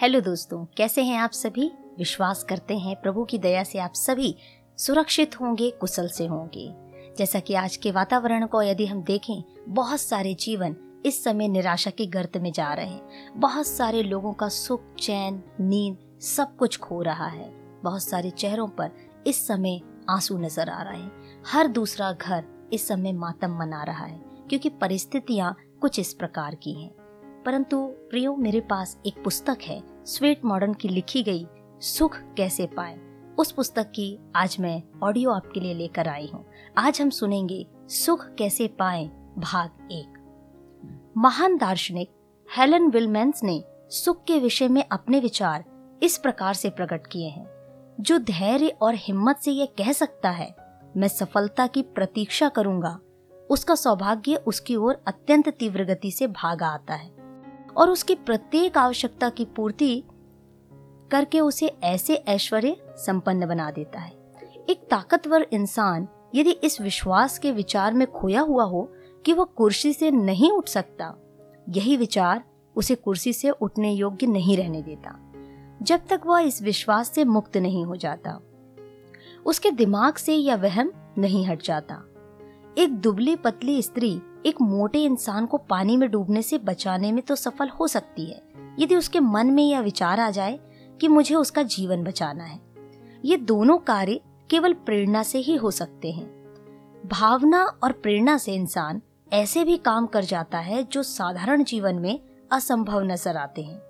Hello दोस्तों, कैसे हैं आप सभी? विश्वास करते हैं प्रभु की दया से आप सभी सुरक्षित होंगे, कुशल से होंगे। जैसा कि आज के वातावरण को यदि हम देखें, बहुत सारे जीवन इस समय निराशा के गर्त में जा रहे हैं। बहुत सारे लोगों का सुख, चैन, नींद सब कुछ खो रहा है। बहुत सारे चेहरों पर इस समय आँसू नज़र आ रहे हैं। हर दूसरा घर इस समय मातम मना रहा है, क्योंकि परिस्थितियाँ कुछ इस प्रकार की हैं। परंतु प्रियो, मेरे पास एक पुस्तक है स्वेट मॉडर्न की लिखी गई सुख कैसे पाए? उस पुस्तक की आज मैं ऑडियो आपके लिए लेकर आई हूँ। आज हम सुनेंगे सुख कैसे पाए? भाग एक। महान दार्शनिक हेलन विलमेंस ने सुख के विषय में अपने विचार इस प्रकार से प्रकट किए हैं। जो धैर्य और हिम्मत से यह कह सकता है, मैं सफलता की प्रतीक्षा करूँगा उसका सौभाग्य उसकी ओर अत्यंत तीव्र गति से भागा आता है। और उसकी प्रत्येक आवश्यकता की पूर्ति करके उसे ऐसे ऐश्वर्य संपन्न बना देता है। एक ताकतवर इंसान यदि इस विश्वास के विचार में खोया हुआ हो कि वह कुर्सी से नहीं उठ सकता, यही विचार उसे कुर्सी से उठने योग्य नहीं रहने देता। जब तक वह इस विश्वास से मुक्त नहीं हो जाता, उसके दिमाग से यह वहम नहीं हट जाता। एक दुबली पतली स्त्री एक मोटे इंसान को पानी में डूबने से बचाने में तो सफल हो सकती है। यदि उसके मन में यह विचार आ जाए कि मुझे उसका जीवन बचाना है, ये दोनों कार्य केवल प्रेरणा से ही हो सकते हैं। भावना और प्रेरणा से इंसान ऐसे भी काम कर जाता है जो साधारण जीवन में असंभव नज़र आते हैं।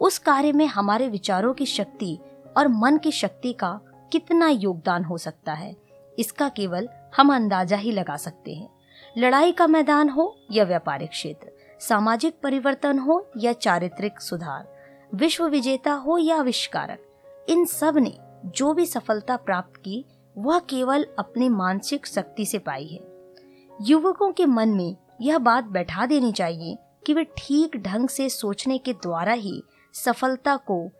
उस कार्य में हमारे विचारों की शक्ति और मन की शक्ति का कितना योगदान हो सकता है, इसका केवल हम अंदाज़ा ही लगा सकते हैं। लड़ाई का मैदान हो या व्यापारिक क्षेत्र, सामाजिक परिवर्तन हो या चारित्रिक सुधार, विश्व विजेता हो या आविष्कारक, इन सबने जो भी सफलता प्राप्त की, वह केवल अपने मानसिक शक्ति से पाई है। युवकों के मन में यह बात बैठा देनी चाहिए कि वे ठीक ढंग से सोचने के द्वारा ही सफलता को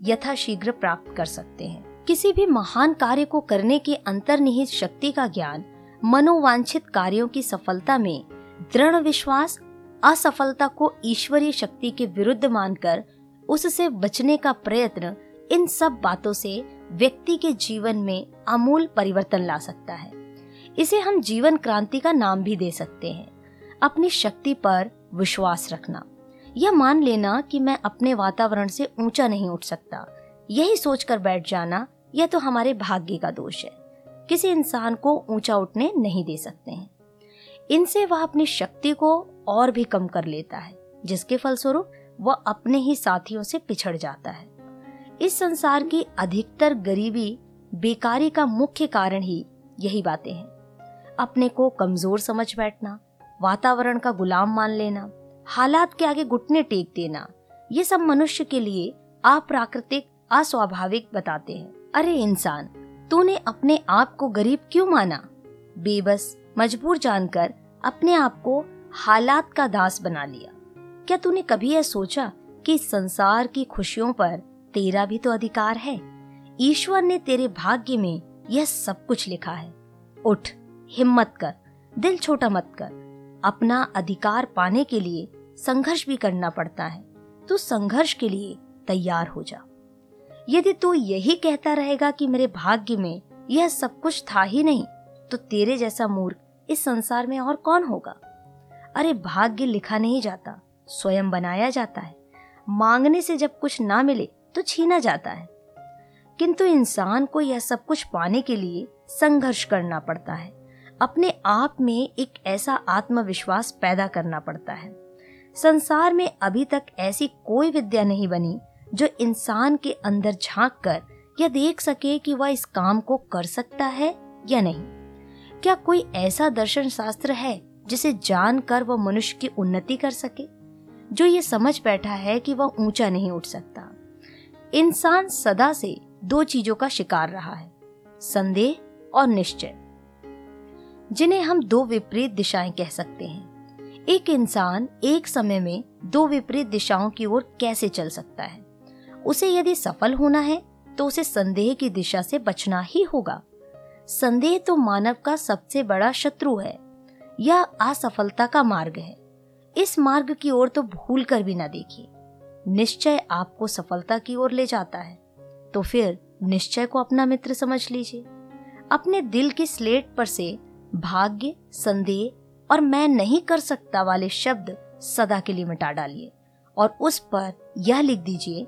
यथाशीघ्र प्राप्त कर सकते हैं। किसी भी महान कार्य को करने के अंतर्निहित शक्ति का ज्ञान, मनोवांछित कार्यों की सफलता में दृढ़ विश्वास, असफलता को ईश्वरीय शक्ति के विरुद्ध मानकर उससे बचने का प्रयत्न इन सब बातों से व्यक्ति के जीवन में अमूल परिवर्तन ला सकता है। इसे हम जीवन क्रांति का नाम भी दे सकते हैं। अपनी शक्ति पर विश्वास रखना। यह मान लेना कि मैं अपने वातावरण से ऊँचा नहीं उठ सकता। यही सोचकर बैठ जाना यह तो हमारे भाग्य का दोष है। किसी इंसान को ऊँचा उठने नहीं दे सकते हैं। इनसे वह अपनी शक्ति को और भी कम कर लेता है, जिसके फलस्वरूप वह अपने ही साथियों से पिछड़ जाता है। इस संसार की अधिकतर गरीबी बेकारी का मुख्य कारण ही यही बातें हैं। अपने को कमज़ोर समझ बैठना, वातावरण का गुलाम मान लेना, हालात के आगे घुटने टेक देना, ये सब मनुष्य के लिए अप्राकृतिक, अस्वाभाविक बताते हैं। अरे इंसान, तूने अपने आप को गरीब क्यों माना? बेबस, मजबूर जानकर अपने आप को हालात का दास बना लिया। क्या तूने कभी यह सोचा कि संसार की खुशियों पर तेरा भी तो अधिकार है? ईश्वर ने तेरे भाग्य में यह सब कुछ लिखा है। उठ, हिम्मत कर, दिल छोटा मत कर। अपना अधिकार पाने के लिए संघर्ष भी करना पड़ता है। तू संघर्ष के लिए तैयार हो जा। यदि तू यही कहता रहेगा कि मेरे भाग्य में यह सब कुछ था ही नहीं तो तेरे जैसा मूर्ख इस संसार में और कौन होगा? अरे भाग्य लिखा नहीं जाता, स्वयं बनाया जाता है। मांगने से जब कुछ ना मिले तो छीना जाता है। किंतु इंसान को यह सब कुछ पाने के लिए संघर्ष करना पड़ता है। अपने आप में एक ऐसा आत्मविश्वास पैदा करना पड़ता है। संसार में अभी तक ऐसी कोई विद्या नहीं बनी जो इंसान के अंदर झाँक कर यह देख सके कि वह इस काम को कर सकता है या नहीं। क्या कोई ऐसा दर्शन शास्त्र है जिसे जानकर वह मनुष्य की उन्नति कर सके? जो ये समझ बैठा है कि वह ऊँचा नहीं उठ सकता। इंसान सदा से दो चीज़ों का शिकार रहा है, संदेह और निश्चय। जिन्हें हम दो विपरीत दिशाएँ कह सकते हैं। एक इंसान एक समय में दो विपरीत दिशाओं की ओर कैसे चल सकता है? उसे यदि सफल होना है तो उसे संदेह की दिशा से बचना ही होगा। संदेह तो मानव का सबसे बड़ा शत्रु है यह असफलता का मार्ग है। इस मार्ग की ओर तो भूल कर भी ना देखिए। निश्चय आपको सफलता की ओर ले जाता है। तो फिर निश्चय को अपना मित्र समझ लीजिए। अपने दिल की स्लेट पर से भाग्य, संदेह और मैं नहीं कर सकता वाले शब्द सदा के लिए मिटा डालिए और उस पर यह लिख दीजिए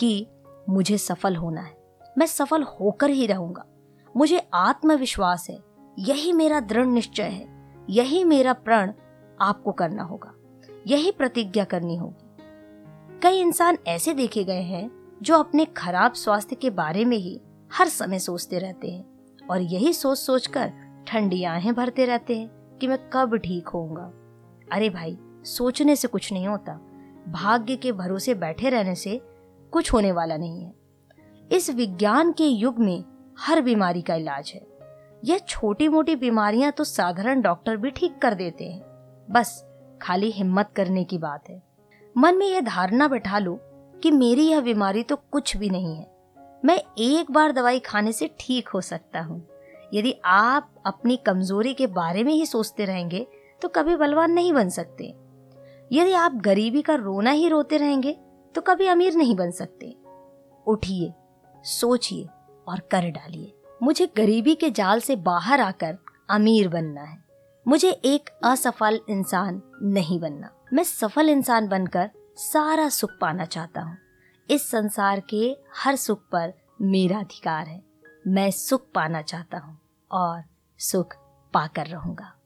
कि मुझे सफल होना है। मैं सफल होकर ही रहूँगा। मुझे आत्मविश्वास है। यही मेरा दृढ़ निश्चय है। यही मेरा प्रण आपको करना होगा। यही प्रतिज्ञा करनी होगी। कई इंसान ऐसे देखे गए हैं जो अपने खराब स्वास्थ्य के बारे में ही हर समय सोचते रहते हैं और यही सोच सोच कर ठंडी आहें भरते रहते हैं कि मैं कब ठीक होऊँगा। अरे भाई, सोचने से कुछ नहीं होता। भाग्य के भरोसे बैठे रहने से कुछ होने वाला नहीं है। इस विज्ञान के युग में हर बीमारी का इलाज है। यह छोटी मोटी बीमारियाँ तो साधारण डॉक्टर भी ठीक कर देते हैं। बस, खाली हिम्मत करने की बात है। मन में यह धारणा बैठा लो कि मेरी यह बीमारी तो कुछ भी नहीं है। मैं एक बार दवाई खाने से ठीक हो सकता हूँ। यदि आप अपनी कमज़ोरी के बारे में ही सोचते रहेंगे तो कभी बलवान नहीं बन सकते। यदि आप गरीबी का रोना ही रोते रहेंगे तो कभी अमीर नहीं बन सकते। उठिए, सोचिए और कर डालिए। मुझे गरीबी के जाल से बाहर आकर अमीर बनना है। मुझे एक असफल इंसान नहीं बनना। मैं सफल इंसान बनकर सारा सुख पाना चाहता हूँ। इस संसार के हर सुख पर मेरा अधिकार है। मैं सुख पाना चाहता हूँ और सुख पाकर रहूँगा।